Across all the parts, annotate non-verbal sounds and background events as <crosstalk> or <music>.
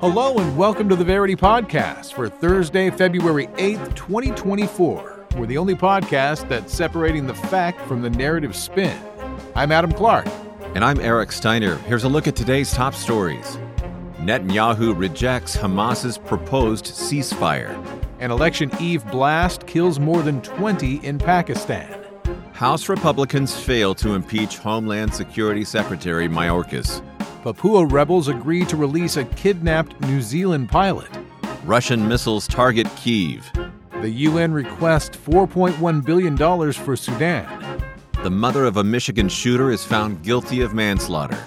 Hello and welcome to the Verity Podcast for Thursday, February 8th, 2024. We're the only podcast that's separating the fact from the narrative spin. I'm Adam Clark. And I'm Eric Steiner. Here's a look at today's top stories. Netanyahu rejects Hamas's proposed ceasefire. An election eve blast kills more than 20 in Pakistan. House Republicans fail to impeach Homeland Security Secretary Mayorkas. Papua rebels agree to release a kidnapped New Zealand pilot. Russian missiles target Kiev. The UN requests $4.1 billion for Sudan. The mother of a Michigan shooter is found guilty of manslaughter.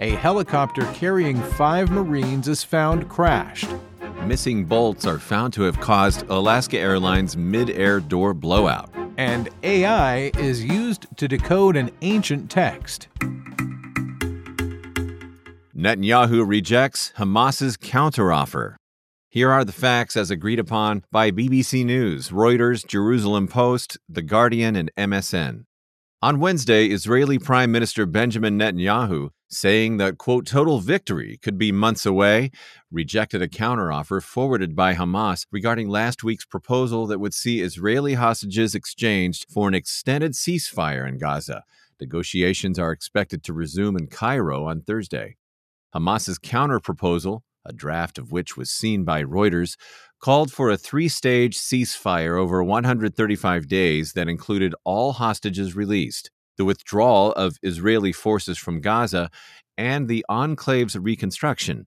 A helicopter carrying five Marines is found crashed. Missing bolts are found to have caused Alaska Airlines mid air door blowout. And AI is used to decode an ancient text. Netanyahu rejects Hamas's counteroffer. Here are the facts as agreed upon by BBC News, Reuters, Jerusalem Post, The Guardian, and MSN. On Wednesday, Israeli Prime Minister Benjamin Netanyahu, saying that, quote, total victory could be months away, rejected a counteroffer forwarded by Hamas regarding last week's proposal that would see Israeli hostages exchanged for an extended ceasefire in Gaza. Negotiations are expected to resume in Cairo on Thursday. Hamas's counterproposal, a draft of which was seen by Reuters, called for a three stage ceasefire over 135 days that included all hostages released, the withdrawal of Israeli forces from Gaza, and the enclave's reconstruction.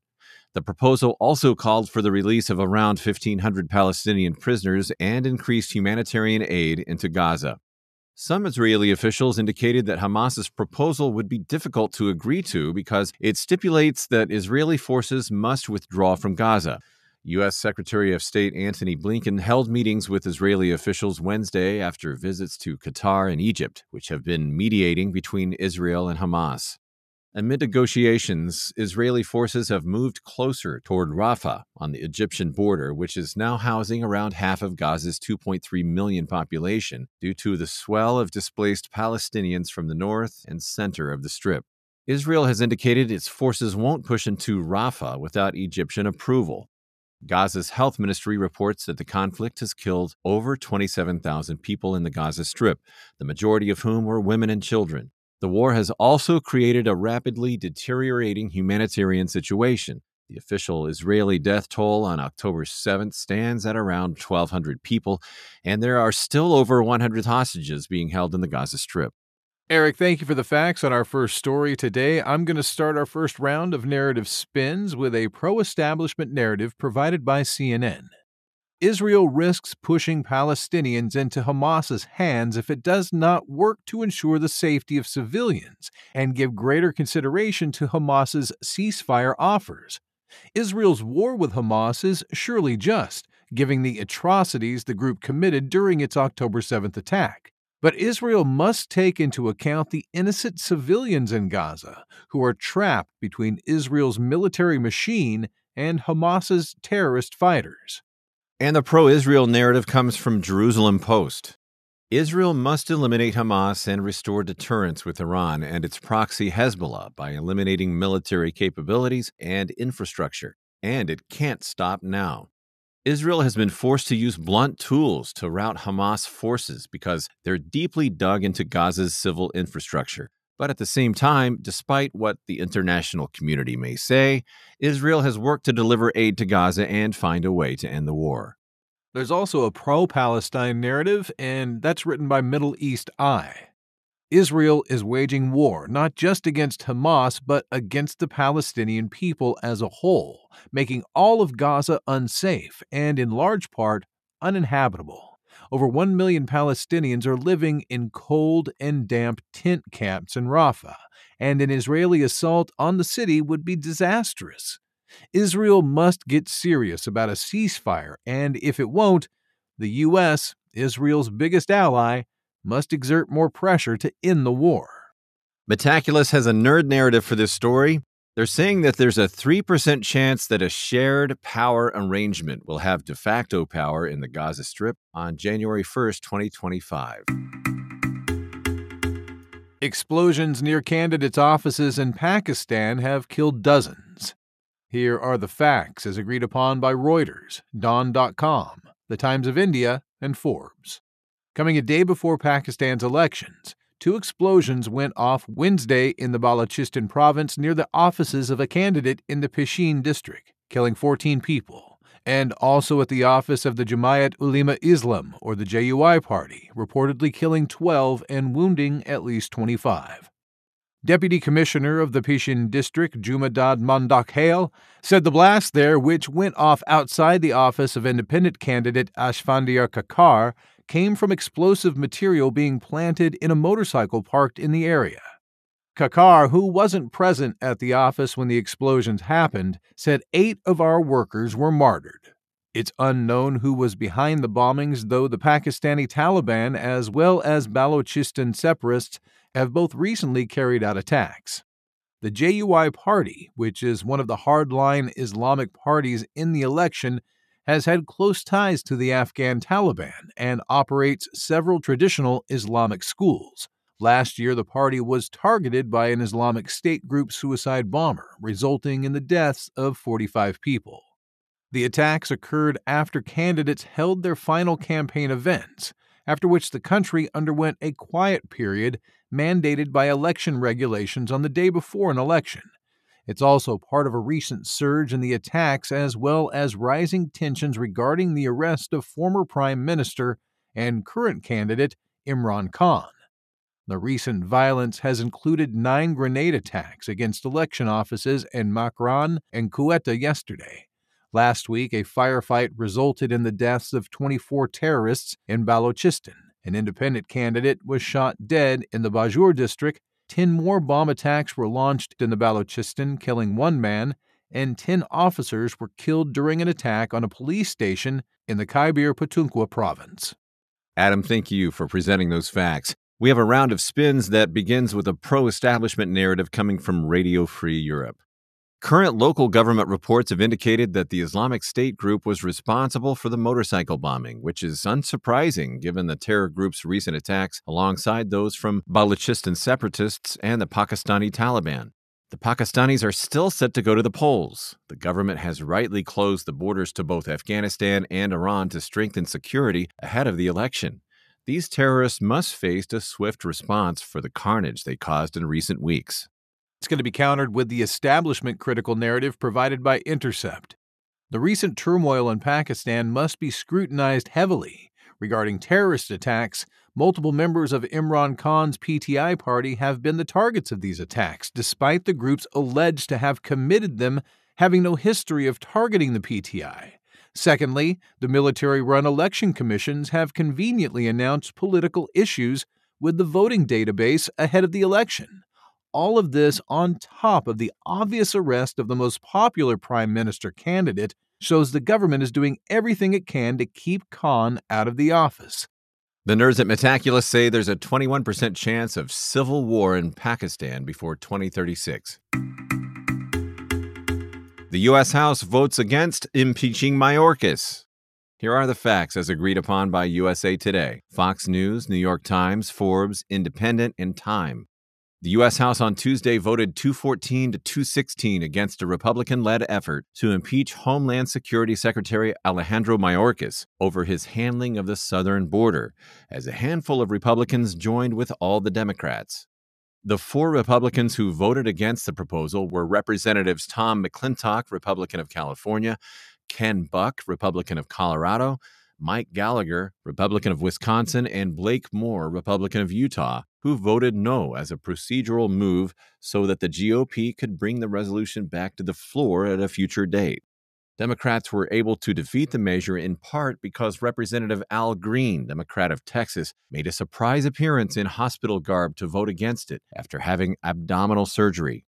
The proposal also called for the release of around 1,500 Palestinian prisoners and increased humanitarian aid into Gaza. Some Israeli officials indicated that Hamas's proposal would be difficult to agree to because it stipulates that Israeli forces must withdraw from Gaza. U.S. Secretary of State Antony Blinken held meetings with Israeli officials Wednesday after visits to Qatar and Egypt, which have been mediating between Israel and Hamas. Amid negotiations, Israeli forces have moved closer toward Rafah on the Egyptian border, which is now housing around half of Gaza's 2.3 million population due to the swell of displaced Palestinians from the north and center of the Strip. Israel has indicated its forces won't push into Rafah without Egyptian approval. Gaza's health ministry reports that the conflict has killed over 27,000 people in the Gaza Strip, the majority of whom were women and children. The war has also created a rapidly deteriorating humanitarian situation. The official Israeli death toll on October 7th stands at around 1,200 people, and there are still over 100 hostages being held in the Gaza Strip. Eric, thank you for the facts on our first story today. I'm going to start our first round of narrative spins with a pro establishment narrative provided by CNN. Israel risks pushing Palestinians into Hamas's hands if it does not work to ensure the safety of civilians and give greater consideration to Hamas's ceasefire offers. Israel's war with Hamas is surely just, given the atrocities the group committed during its October 7th attack. But Israel must take into account the innocent civilians in Gaza who are trapped between Israel's military machine and Hamas's terrorist fighters. And the pro Israel narrative comes from Jerusalem Post. Israel must eliminate Hamas and restore deterrence with Iran and its proxy Hezbollah by eliminating military capabilities and infrastructure. And it can't stop now. Israel has been forced to use blunt tools to rout Hamas forces because they're deeply dug into Gaza's civil infrastructure. But at the same time, despite what the international community may say, Israel has worked to deliver aid to Gaza and find a way to end the war. There's also a pro Palestine narrative, and that's written by Middle East Eye. Israel is waging war not just against Hamas, but against the Palestinian people as a whole, making all of Gaza unsafe and, in large part, uninhabitable over 1 million Palestinians are living in cold and damp tent camps in Rafah, and an Israeli assault on the city would be disastrous. Israel must get serious about a ceasefire, and if it won't, the U.S., Israel's biggest ally, must exert more pressure to end the war. Metaculus has a nerd narrative for this story, they're saying that there's a 3% chance that a shared power arrangement will have de facto power in the Gaza Strip on January 1st, 2025. Explosions near candidates' offices in Pakistan have killed dozens. Here are the facts as agreed upon by Reuters, Dawn.com, The Times of India, and Forbes. Coming a day before Pakistan's elections, two explosions went off Wednesday in the Balochistan province near the offices of a candidate in the Pishin district, killing 14 people and also at the office of the Jamiat Ulema Islam, or the JUI party, reportedly killing 12 and wounding at least 25. Deputy Commissioner of the Pishin District, Jumadad Mandak Hale, said the blast there, which went off outside the office of independent candidate Ashfandiar Kakar, came from explosive material being planted in a motorcycle parked in the area. Kakar, who wasn't present at the office when the explosions happened, said eight of our workers were martyred. It's unknown who was behind the bombings, though the Pakistani Taliban, as well as Balochistan separatists, have both recently carried out attacks. The JUI party, which is one of the hardline Islamic parties in the election, has had close ties to the Afghan Taliban and operates several traditional Islamic schools. Last year, the party was targeted by an Islamic State group suicide bomber, resulting in the deaths of 45 people. The attacks occurred after candidates held their final campaign events, after which the country underwent a quiet period mandated by election regulations on the day before an election. It's also part of a recent surge in the attacks as well as rising tensions regarding the arrest of former Prime Minister and current candidate Imran Khan. The recent violence has included nine grenade attacks against election offices in Makran and Quetta yesterday. Last week, a firefight resulted in the deaths of 24 terrorists in Balochistan. An independent candidate was shot dead in the Bajur district. Ten more bomb attacks were launched in the Balochistan, killing one man, and 10 officers were killed during an attack on a police station in the Khyber Pakhtunkhwa province. Adam, thank you for presenting those facts. We have a round of spins that begins with a pro establishment narrative coming from Radio Free Europe. Current local government reports have indicated that the Islamic State group was responsible for the motorcycle bombing, which is unsurprising given the terror group's recent attacks alongside those from Balochistan separatists and the Pakistani Taliban. The Pakistanis are still set to go to the polls. The government has rightly closed the borders to both Afghanistan and Iran to strengthen security ahead of the election. These terrorists must face a swift response for the carnage they caused in recent weeks. It's going to be countered with the establishment critical narrative provided by Intercept. The recent turmoil in Pakistan must be scrutinized heavily. Regarding terrorist attacks, multiple members of Imran Khan's PTI party have been the targets of these attacks, despite the groups alleged to have committed them having no history of targeting the PTI. Secondly, the military run election commissions have conveniently announced political issues with the voting database ahead of the election. All of this on top of the obvious arrest of the most popular prime minister candidate shows the government is doing everything it can to keep Khan out of the office. The nerds at Metaculus say there's a 21% chance of civil war in Pakistan before 2036. The U.S. House votes against impeaching Mayorkas. Here are the facts as agreed upon by USA Today, Fox News, New York Times, Forbes, Independent, and Time. The U.S. House on Tuesday voted 214 to 216 against a Republican led effort to impeach Homeland Security Secretary Alejandro Mayorkas over his handling of the southern border, as a handful of Republicans joined with all the Democrats. The four Republicans who voted against the proposal were Representatives Tom McClintock, Republican of California, Ken Buck, Republican of Colorado, Mike Gallagher, Republican of Wisconsin, and Blake Moore, Republican of Utah, who voted no as a procedural move so that the GOP could bring the resolution back to the floor at a future date. Democrats were able to defeat the measure in part because Representative Al Green, Democrat of Texas, made a surprise appearance in hospital garb to vote against it after having abdominal surgery.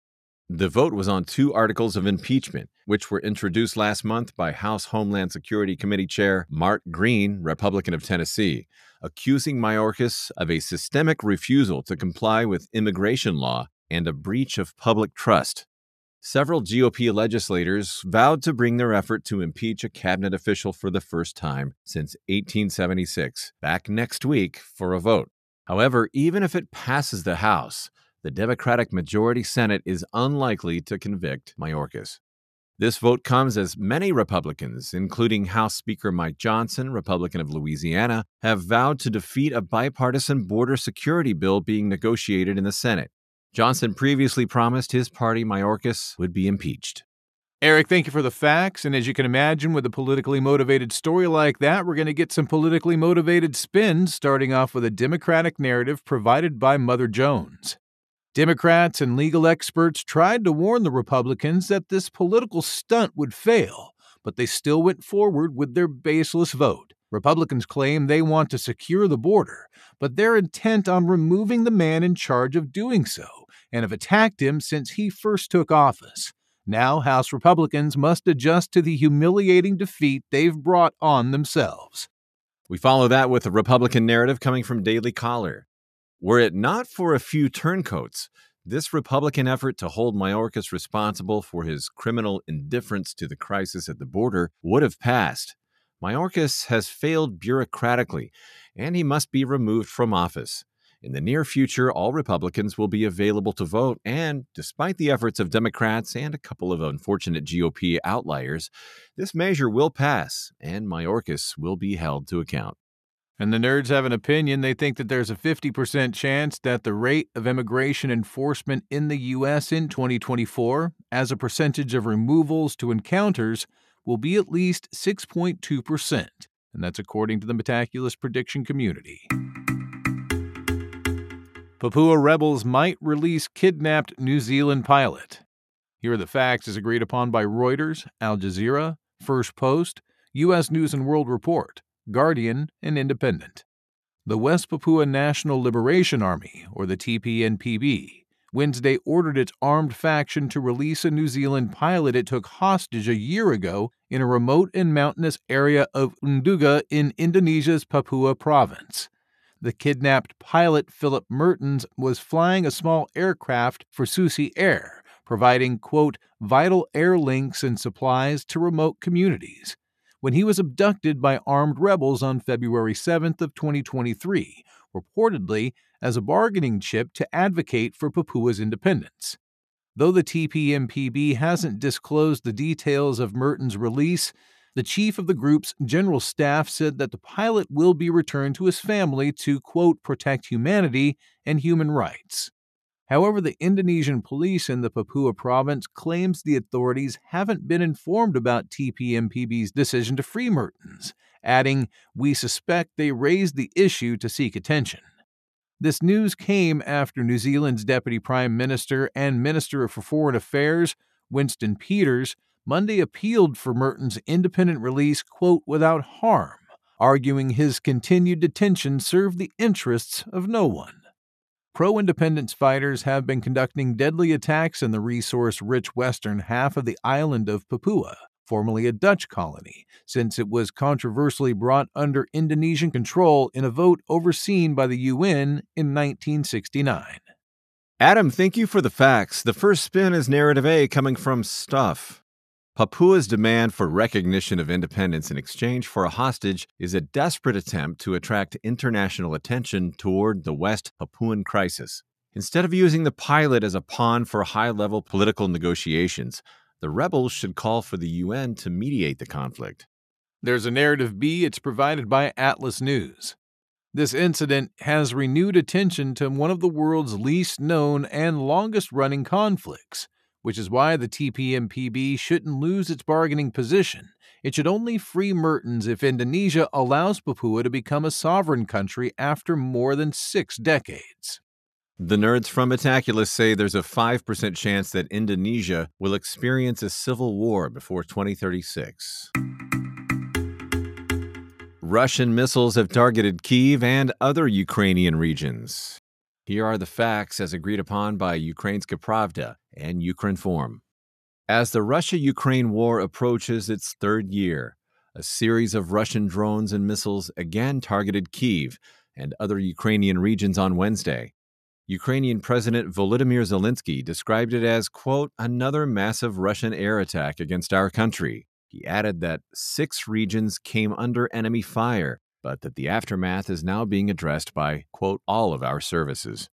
The vote was on two articles of impeachment, which were introduced last month by House Homeland Security Committee Chair Mark Green, Republican of Tennessee, accusing Mayorkas of a systemic refusal to comply with immigration law and a breach of public trust. Several GOP legislators vowed to bring their effort to impeach a cabinet official for the first time since 1876 back next week for a vote. However, even if it passes the House, the Democratic majority Senate is unlikely to convict Mayorkas. This vote comes as many Republicans, including House Speaker Mike Johnson, Republican of Louisiana, have vowed to defeat a bipartisan border security bill being negotiated in the Senate. Johnson previously promised his party, Mayorkas, would be impeached. Eric, thank you for the facts. And as you can imagine, with a politically motivated story like that, we're going to get some politically motivated spins, starting off with a Democratic narrative provided by Mother Jones. Democrats and legal experts tried to warn the Republicans that this political stunt would fail, but they still went forward with their baseless vote. Republicans claim they want to secure the border, but they're intent on removing the man in charge of doing so and have attacked him since he first took office. Now, House Republicans must adjust to the humiliating defeat they've brought on themselves. We follow that with a Republican narrative coming from Daily Caller. Were it not for a few turncoats, this Republican effort to hold Mayorkas responsible for his criminal indifference to the crisis at the border would have passed. Mayorkas has failed bureaucratically, and he must be removed from office. In the near future, all Republicans will be available to vote, and despite the efforts of Democrats and a couple of unfortunate GOP outliers, this measure will pass, and Mayorkas will be held to account. And the nerds have an opinion. They think that there's a 50% chance that the rate of immigration enforcement in the U.S. in 2024, as a percentage of removals to encounters, will be at least 6.2%. And that's according to the Metaculus prediction community. Papua rebels might release kidnapped New Zealand pilot. Here are the facts as agreed upon by Reuters, Al Jazeera, First Post, U.S. News and World Report. Guardian, and Independent. The West Papua National Liberation Army, or the TPNPB, Wednesday ordered its armed faction to release a New Zealand pilot it took hostage a year ago in a remote and mountainous area of Unduga in Indonesia's Papua province. The kidnapped pilot, Philip Mehrtens, was flying a small aircraft for Susi Air, providing, quote, vital air links and supplies to remote communities when he was abducted by armed rebels on February 7th of 2023, reportedly as a bargaining chip to advocate for Papua's independence. Though the TPNPB hasn't disclosed the details of Mehrtens' release, the chief of the group's general staff said that the pilot will be returned to his family to, quote, protect humanity and human rights. However, the Indonesian police in the Papua province claims the authorities haven't been informed about TPNPB's decision to free Mehrtens, adding, We suspect they raised the issue to seek attention. This news came after New Zealand's Deputy Prime Minister and Minister for Foreign Affairs, Winston Peters, Monday appealed for Mehrtens' independent release, quote, without harm, arguing his continued detention served the interests of no one. Pro independence fighters have been conducting deadly attacks in the resource rich western half of the island of Papua, formerly a Dutch colony, since it was controversially brought under Indonesian control in a vote overseen by the UN in 1969. Adam, thank you for the facts. The first spin is narrative A coming from Stuff. Papua's demand for recognition of independence in exchange for a hostage is a desperate attempt to attract international attention toward the West Papuan crisis. Instead of using the pilot as a pawn for high level political negotiations, the rebels should call for the UN to mediate the conflict. There's a narrative B, it's provided by Atlas News. This incident has renewed attention to one of the world's least known and longest running conflicts which is why the TPNPB shouldn't lose its bargaining position. It should only free Mehrtens if Indonesia allows Papua to become a sovereign country after more than six decades. The nerds from Metaculus say there's a 5% chance that Indonesia will experience a civil war before 2036. Russian missiles have targeted Kiev and other Ukrainian regions. Here are the facts as agreed upon by Ukrainska Pravda and Ukrinform. As the Russia Ukraine war approaches its third year, a series of Russian drones and missiles again targeted Kiev and other Ukrainian regions on Wednesday. Ukrainian President Volodymyr Zelensky described it as, quote, another massive Russian air attack against our country. He added that six regions came under enemy fire but that the aftermath is now being addressed by, quote, all of our services.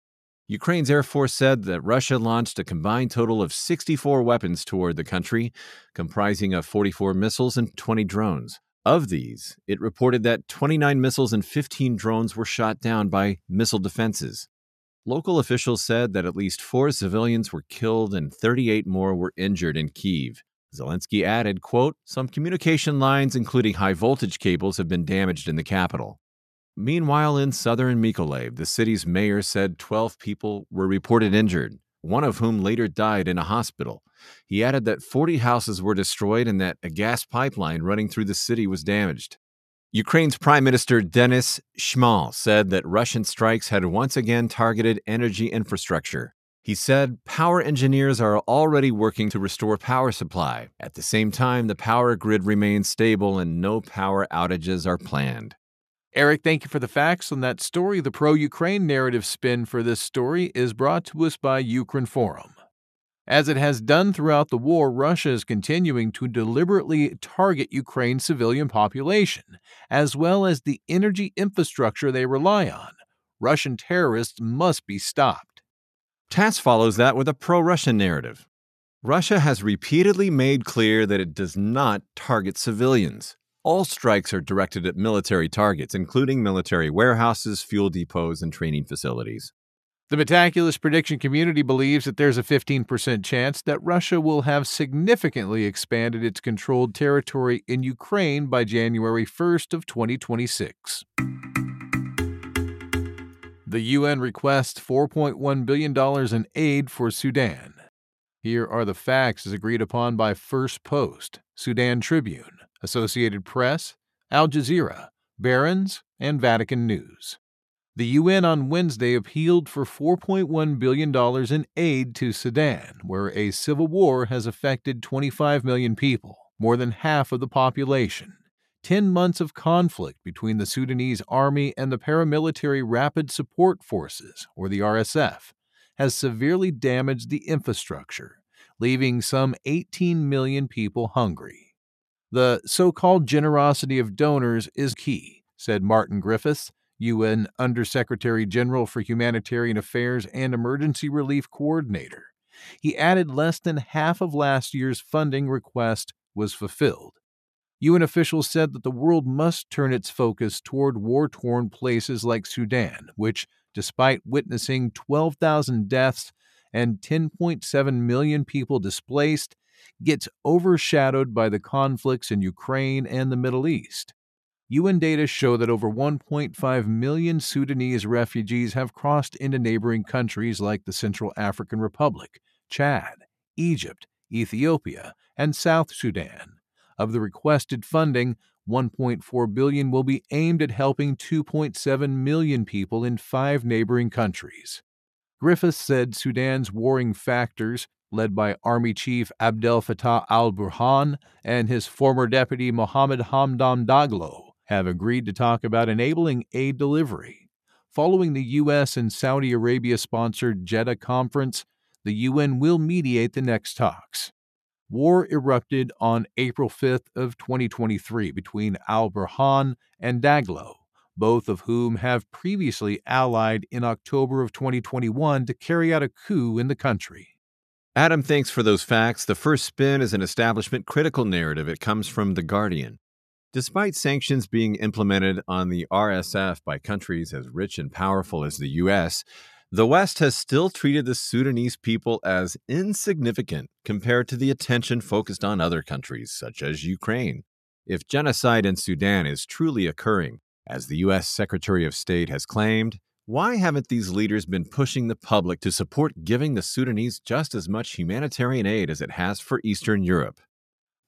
Ukraine's Air Force said that Russia launched a combined total of 64 weapons toward the country, comprising of 44 missiles and 20 drones. Of these, it reported that 29 missiles and 15 drones were shot down by missile defenses. Local officials said that at least four civilians were killed and 38 more were injured in Kiev. Zelensky added, quote, Some communication lines, including high voltage cables, have been damaged in the capital. Meanwhile, in southern Mykolaiv, the city's mayor said 12 people were reported injured, one of whom later died in a hospital. He added that 40 houses were destroyed and that a gas pipeline running through the city was damaged. Ukraine's Prime Minister Denis Shmyhal said that Russian strikes had once again targeted energy infrastructure. He said power engineers are already working to restore power supply. At the same time, the power grid remains stable and no power outages are planned. Eric, thank you for the facts on that story. The pro Ukraine narrative spin for this story is brought to us by Ukrinform. As it has done throughout the war, Russia is continuing to deliberately target Ukraine's civilian population, as well as the energy infrastructure they rely on. Russian terrorists must be stopped. TASS follows that with a pro Russian narrative. Russia has repeatedly made clear that it does not target civilians. All strikes are directed at military targets, including military warehouses, fuel depots, and training facilities. The Metaculus prediction community believes that there's a 15% chance that Russia will have significantly expanded its controlled territory in Ukraine by January 1st of 2026. The UN requests $4.1 billion in aid for Sudan. Here are the facts as agreed upon by First Post, Sudan Tribune, Associated Press, Al Jazeera, Barron's, and Vatican News. The UN on Wednesday appealed for $4.1 billion in aid to Sudan, where a civil war has affected 25 million people, more than half of the population. 10 months of conflict between the Sudanese army and the paramilitary Rapid Support Forces, or the RSF, has severely damaged the infrastructure, leaving some 18 million people hungry. The so called generosity of donors is key, said Martin Griffiths, UN Undersecretary General for Humanitarian Affairs and Emergency Relief Coordinator. He added less than half of last year's funding request was fulfilled. UN officials said that the world must turn its focus toward war torn places like Sudan, which, despite witnessing 12,000 deaths and 10.7 million people displaced, gets overshadowed by the conflicts in Ukraine and the Middle East. UN data show that over 1.5 million Sudanese refugees have crossed into neighboring countries like the Central African Republic, Chad, Egypt, Ethiopia, and South Sudan. Of the requested funding, 1.4 billion will be aimed at helping 2.7 million people in 5 neighboring countries. Griffiths said Sudan's warring factors led by Army Chief Abdel Fattah al Burhan and his former deputy Mohammed Hamdan Daglo, have agreed to talk about enabling aid delivery. Following the U.S. and Saudi Arabia sponsored Jeddah conference, the UN will mediate the next talks. War erupted on April 5th of 2023 between Al Burhan and Daglo, both of whom have previously allied in October of 2021 to carry out a coup in the country. Adam, thanks for those facts. The first spin is an establishment critical narrative. It comes from The Guardian. Despite sanctions being implemented on the RSF by countries as rich and powerful as the U.S., the West has still treated the Sudanese people as insignificant compared to the attention focused on other countries, such as Ukraine. If genocide in Sudan is truly occurring, as the U.S. Secretary of State has claimed, why haven't these leaders been pushing the public to support giving the Sudanese just as much humanitarian aid as it has for Eastern Europe?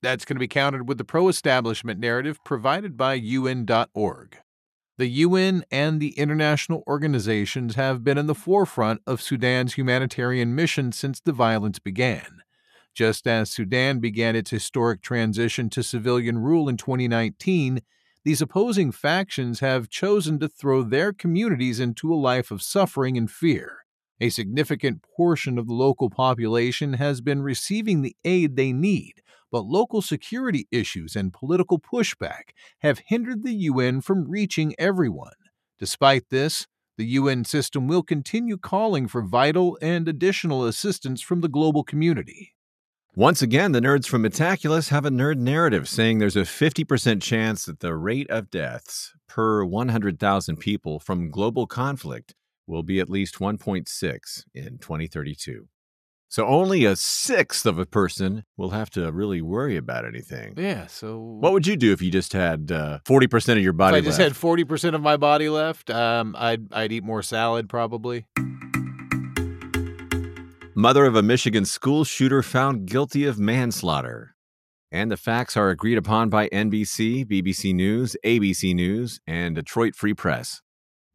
That's going to be countered with the pro establishment narrative provided by UN.org. The UN and the international organizations have been in the forefront of Sudan's humanitarian mission since the violence began. Just as Sudan began its historic transition to civilian rule in 2019, these opposing factions have chosen to throw their communities into a life of suffering and fear. A significant portion of the local population has been receiving the aid they need, but local security issues and political pushback have hindered the UN from reaching everyone. Despite this, the UN system will continue calling for vital and additional assistance from the global community. Once again, the nerds from Metaculus have a nerd narrative saying there's a 50% chance that the rate of deaths per 100,000 people from global conflict will be at least 1.6 in 2032. So only a sixth of a person will have to really worry about anything. Yeah. So What would you do if you just had uh, 40% of your body? if I just left? had forty percent of my body left? Um, I'd I'd eat more salad probably. Mother of a Michigan school shooter found guilty of manslaughter. And the facts are agreed upon by NBC, BBC News, ABC News, and Detroit Free Press.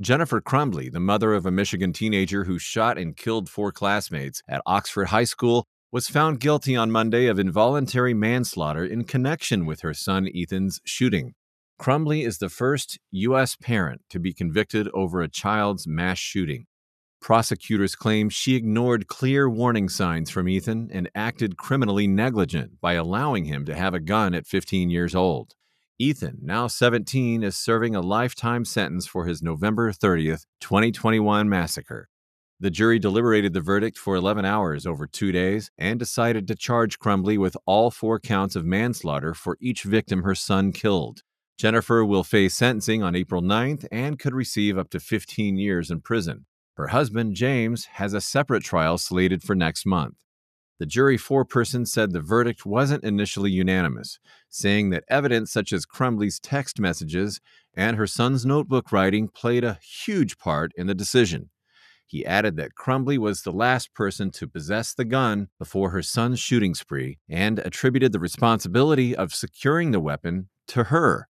Jennifer Crumbley, the mother of a Michigan teenager who shot and killed four classmates at Oxford High School, was found guilty on Monday of involuntary manslaughter in connection with her son Ethan's shooting. Crumbley is the first U.S. parent to be convicted over a child's mass shooting. Prosecutors claim she ignored clear warning signs from Ethan and acted criminally negligent by allowing him to have a gun at 15 years old. Ethan, now 17, is serving a lifetime sentence for his November 30th, 2021 massacre. The jury deliberated the verdict for 11 hours over two days and decided to charge Crumbley with all four counts of manslaughter for each victim her son killed. Jennifer will face sentencing on April 9th and could receive up to 15 years in prison. Her husband, James, has a separate trial slated for next month. The jury foreperson said the verdict wasn't initially unanimous, saying that evidence such as Crumbley's text messages and her son's notebook writing played a huge part in the decision. He added that Crumbley was the last person to possess the gun before her son's shooting spree and attributed the responsibility of securing the weapon to her.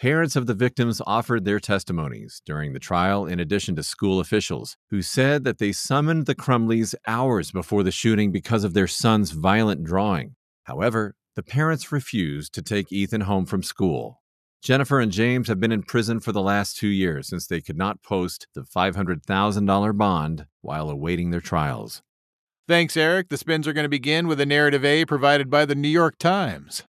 Parents of the victims offered their testimonies during the trial, in addition to school officials, who said that they summoned the Crumbleys hours before the shooting because of their son's violent drawing. However, the parents refused to take Ethan home from school. Jennifer and James have been in prison for the last two years since they could not post the $500,000 bond while awaiting their trials. Thanks, Eric. The spins are going to begin with a narrative A provided by the New York Times.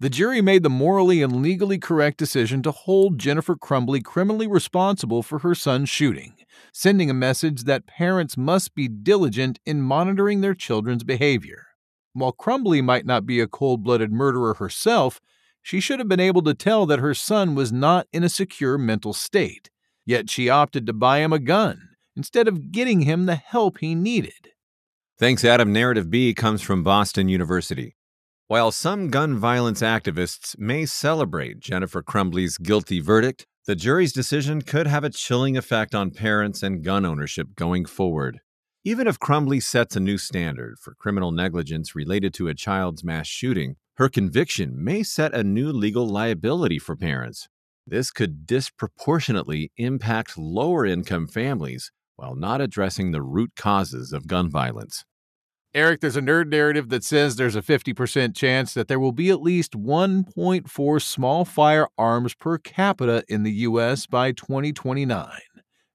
The jury made the morally and legally correct decision to hold Jennifer Crumbley criminally responsible for her son's shooting, sending a message that parents must be diligent in monitoring their children's behavior. While Crumbley might not be a cold blooded murderer herself, she should have been able to tell that her son was not in a secure mental state. Yet she opted to buy him a gun instead of getting him the help he needed. Thanks, Adam. Narrative B comes from Boston University. While some gun violence activists may celebrate Jennifer Crumbley's guilty verdict, the jury's decision could have a chilling effect on parents and gun ownership going forward. Even if Crumbley sets a new standard for criminal negligence related to a child's mass shooting, her conviction may set a new legal liability for parents. This could disproportionately impact lower income families while not addressing the root causes of gun violence. Eric, there's a nerd narrative that says there's a 50% chance that there will be at least 1.4 small firearms per capita in the U.S. by 2029.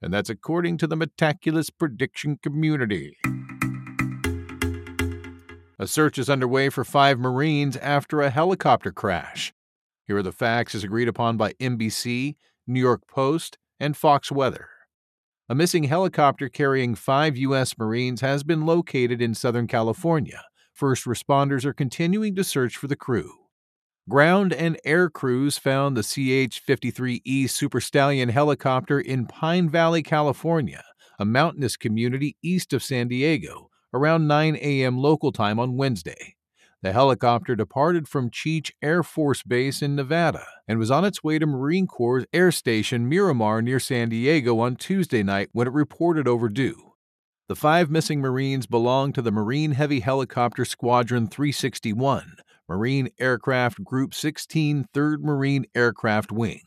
And that's according to the Metaculus prediction community. A search is underway for five Marines after a helicopter crash. Here are the facts as agreed upon by NBC, New York Post, and Fox Weather. A missing helicopter carrying five U.S. Marines has been located in Southern California. First responders are continuing to search for the crew. Ground and air crews found the CH 53E Super Stallion helicopter in Pine Valley, California, a mountainous community east of San Diego, around 9 a.m. local time on Wednesday. The helicopter departed from Creech Air Force Base in Nevada and was on its way to Marine Corps Air Station Miramar near San Diego on Tuesday night when it reported overdue. The five missing Marines belonged to the Marine Heavy Helicopter Squadron 361, Marine Aircraft Group 16, 3rd Marine Aircraft Wing.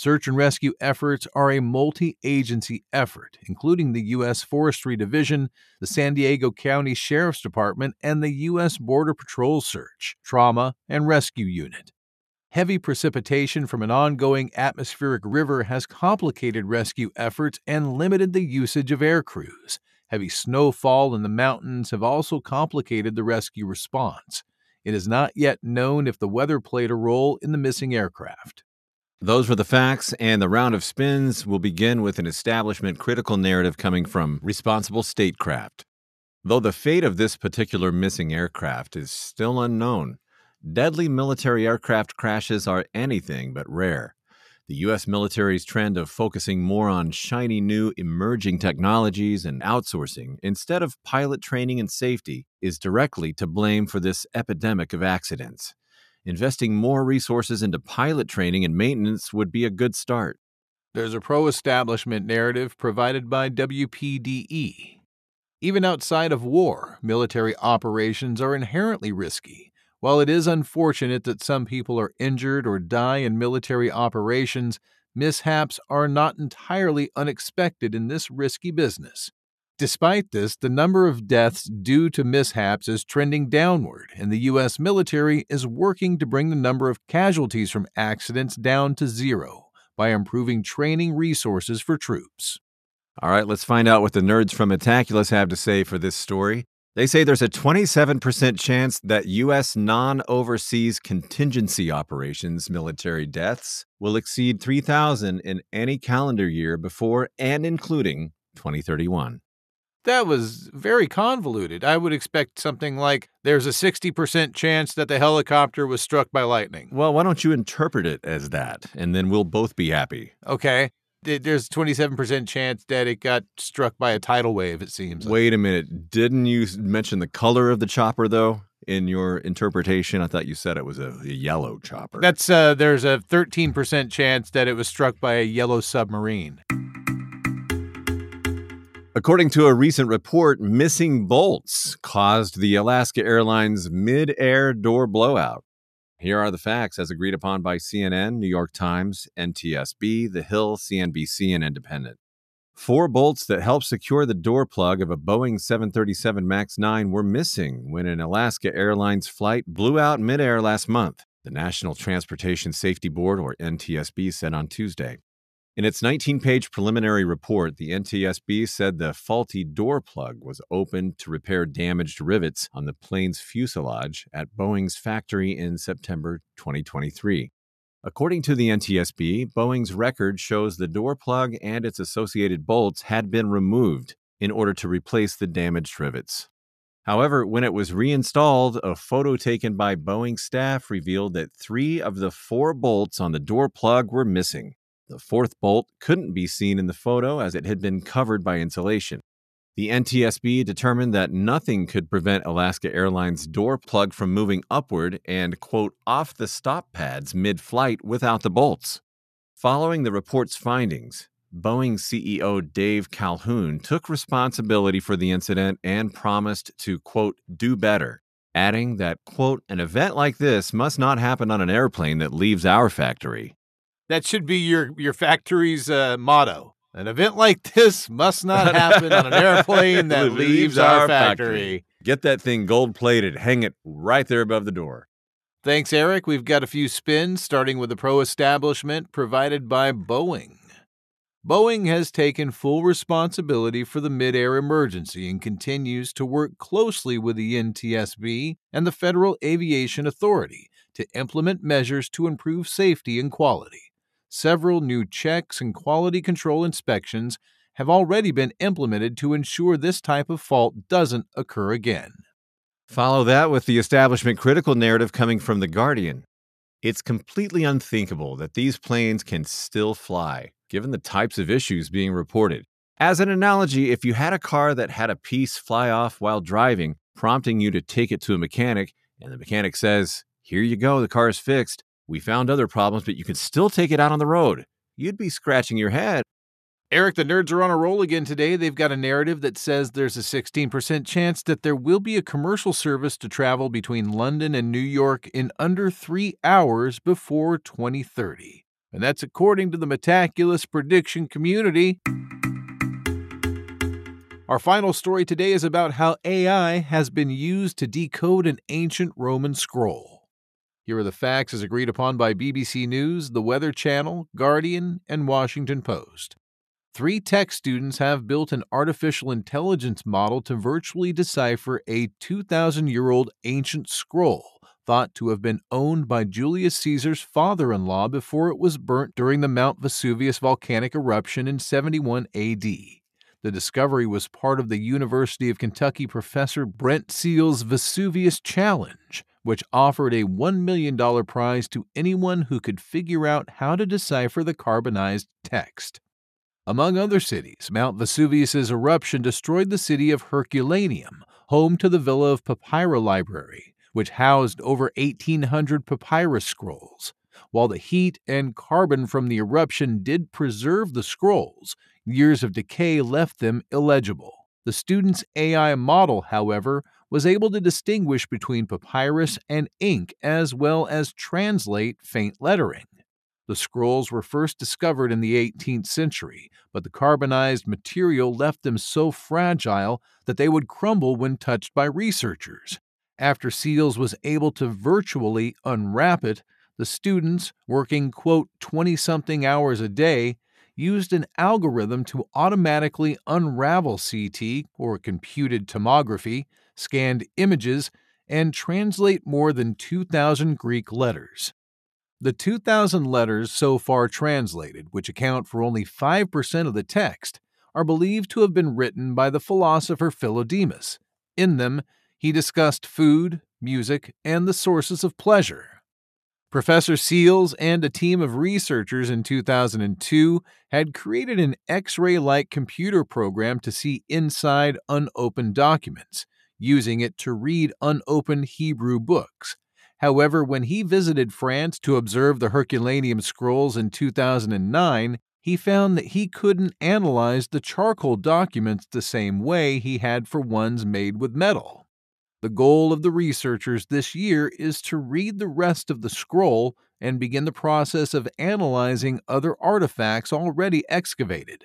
Search and rescue efforts are a multi agency effort, including the U.S. Forestry Division, the San Diego County Sheriff's Department, and the U.S. Border Patrol Search, Trauma, and Rescue Unit. Heavy precipitation from an ongoing atmospheric river has complicated rescue efforts and limited the usage of air crews. Heavy snowfall in the mountains have also complicated the rescue response. It is not yet known if the weather played a role in the missing aircraft. Those were the facts, and the round of spins will begin with an establishment critical narrative coming from Responsible Statecraft. Though the fate of this particular missing aircraft is still unknown, deadly military aircraft crashes are anything but rare. The U.S. military's trend of focusing more on shiny new emerging technologies and outsourcing instead of pilot training and safety is directly to blame for this epidemic of accidents investing more resources into pilot training and maintenance would be a good start. There's a pro establishment narrative provided by WPDE. Even outside of war, military operations are inherently risky. While it is unfortunate that some people are injured or die in military operations, mishaps are not entirely unexpected in this risky business. Despite this, the number of deaths due to mishaps is trending downward, and the U.S. military is working to bring the number of casualties from accidents down to zero by improving training resources for troops. All right, let's find out what the nerds from Metaculus have to say for this story. They say there's a 27% chance that U.S. non overseas contingency operations military deaths will exceed 3,000 in any calendar year before and including 2031 that was very convoluted. I would expect something like there's a 60% chance that the helicopter was struck by lightning. Well, why don't you interpret it as that, and then we'll both be happy. Okay. There's 27% chance that it got struck by a tidal wave, it seems. Like. Wait a minute. Didn't you mention the color of the chopper, though? In your interpretation, I thought you said it was a, a yellow chopper. That's uh, there's a 13% chance that it was struck by a yellow submarine. According to a recent report, missing bolts caused the Alaska Airlines mid air door blowout. Here are the facts as agreed upon by CNN, New York Times, NTSB, The Hill, CNBC, and Independent. Four bolts that help secure the door plug of a Boeing 737 MAX 9 were missing when an Alaska Airlines flight blew out midair last month, the National Transportation Safety Board, or NTSB, said on Tuesday. In its 19 page preliminary report, the NTSB said the faulty door plug was opened to repair damaged rivets on the plane's fuselage at Boeing's factory in September 2023. According to the NTSB, Boeing's record shows the door plug and its associated bolts had been removed in order to replace the damaged rivets. However, when it was reinstalled, a photo taken by Boeing staff revealed that three of the four bolts on the door plug were missing. The fourth bolt couldn't be seen in the photo as it had been covered by insulation. The NTSB determined that nothing could prevent Alaska Airlines' door plug from moving upward and, quote, off the stop pads mid flight without the bolts. Following the report's findings, Boeing CEO Dave Calhoun took responsibility for the incident and promised to, quote, do better, adding that, quote, an event like this must not happen on an airplane that leaves our factory. That should be your your factory's uh, motto. An event like this must not happen on an airplane <laughs> that leaves our factory. factory. Get that thing gold plated, hang it right there above the door. Thanks, Eric. We've got a few spins, starting with the pro establishment provided by Boeing. Boeing has taken full responsibility for the mid-air emergency and continues to work closely with the NTSB and the Federal Aviation Authority to implement measures to improve safety and quality several new checks and quality control inspections have already been implemented to ensure this type of fault doesn't occur again. Follow that with the establishment critical narrative coming from The Guardian. It's completely unthinkable that these planes can still fly, given the types of issues being reported. As an analogy, if you had a car that had a piece fly off while driving, prompting you to take it to a mechanic, and the mechanic says, Here you go, the car is fixed, we found other problems, but you can still take it out on the road. You'd be scratching your head. Eric, the nerds are on a roll again today. They've got a narrative that says there's a 16% chance that there will be a commercial service to travel between London and New York in under three hours before 2030. And that's according to the Metaculus prediction community. Our final story today is about how AI has been used to decode an ancient Roman scroll. Here are the facts as agreed upon by BBC News, The Weather Channel, Guardian, and Washington Post. Three tech students have built an artificial intelligence model to virtually decipher a 2,000 year old ancient scroll thought to have been owned by Julius Caesar's father in law before it was burnt during the Mount Vesuvius volcanic eruption in 71 AD. The discovery was part of the University of Kentucky professor Brent Seales' Vesuvius Challenge, which offered a $1 million prize to anyone who could figure out how to decipher the carbonized text. Among other cities, Mount Vesuvius's eruption destroyed the city of Herculaneum, home to the Villa of Papyri Library, which housed over 1,800 papyrus scrolls. While the heat and carbon from the eruption did preserve the scrolls, years of decay left them illegible. The student's AI model, however, was able to distinguish between papyrus and ink as well as translate faint lettering. The scrolls were first discovered in the 18th century, but the carbonized material left them so fragile that they would crumble when touched by researchers. After Seales was able to virtually unwrap it, the students, working quote 20 something hours a day, used an algorithm to automatically unravel CT or computed tomography, scanned images, and translate more than 2,000 Greek letters. The 2,000 letters so far translated, which account for only 5% of the text, are believed to have been written by the philosopher Philodemus. In them, he discussed food, music, and the sources of pleasure. Professor Seales and a team of researchers in 2002 had created an X ray like computer program to see inside unopened documents, using it to read unopened Hebrew books. However, when he visited France to observe the Herculaneum scrolls in 2009, he found that he couldn't analyze the charcoal documents the same way he had for ones made with metal. The goal of the researchers this year is to read the rest of the scroll and begin the process of analyzing other artifacts already excavated.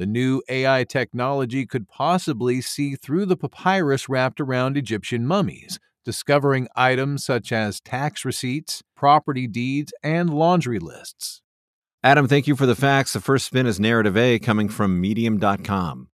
The new AI technology could possibly see through the papyrus wrapped around Egyptian mummies, discovering items such as tax receipts, property deeds, and laundry lists. Adam, thank you for the facts. The first spin is Narrative A coming from Medium.com.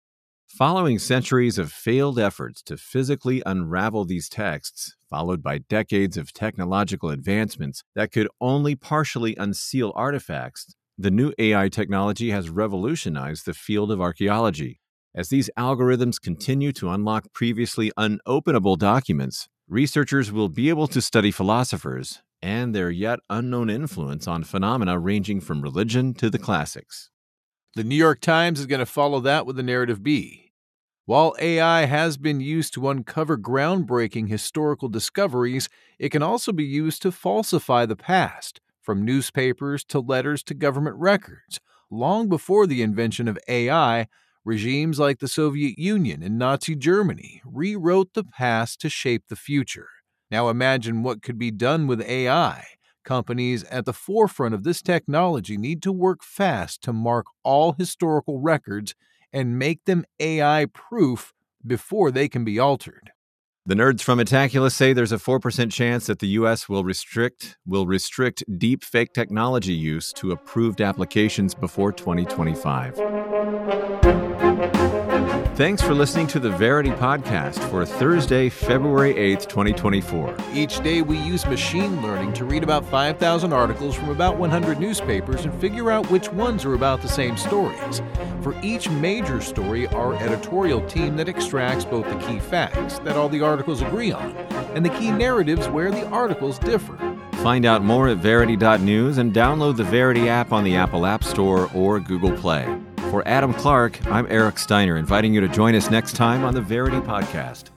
Following centuries of failed efforts to physically unravel these texts, followed by decades of technological advancements that could only partially unseal artifacts, the new AI technology has revolutionized the field of archaeology. As these algorithms continue to unlock previously unopenable documents, researchers will be able to study philosophers and their yet unknown influence on phenomena ranging from religion to the classics. The New York Times is going to follow that with the narrative B. While AI has been used to uncover groundbreaking historical discoveries, it can also be used to falsify the past, from newspapers to letters to government records. Long before the invention of AI, Regimes like the Soviet Union and Nazi Germany rewrote the past to shape the future. Now imagine what could be done with AI. Companies at the forefront of this technology need to work fast to mark all historical records and make them AI proof before they can be altered. The nerds from Metaculus say there's a 4% chance that the US will restrict will restrict deep fake technology use to approved applications before 2025. Thanks for listening to the Verity podcast for Thursday, February 8th, 2024. Each day, we use machine learning to read about 5,000 articles from about 100 newspapers and figure out which ones are about the same stories. For each major story, our editorial team that extracts both the key facts that all the articles agree on and the key narratives where the articles differ. Find out more at Verity.news and download the Verity app on the Apple App Store or Google Play. For Adam Clark, I'm Eric Steiner, inviting you to join us next time on the Verity Podcast.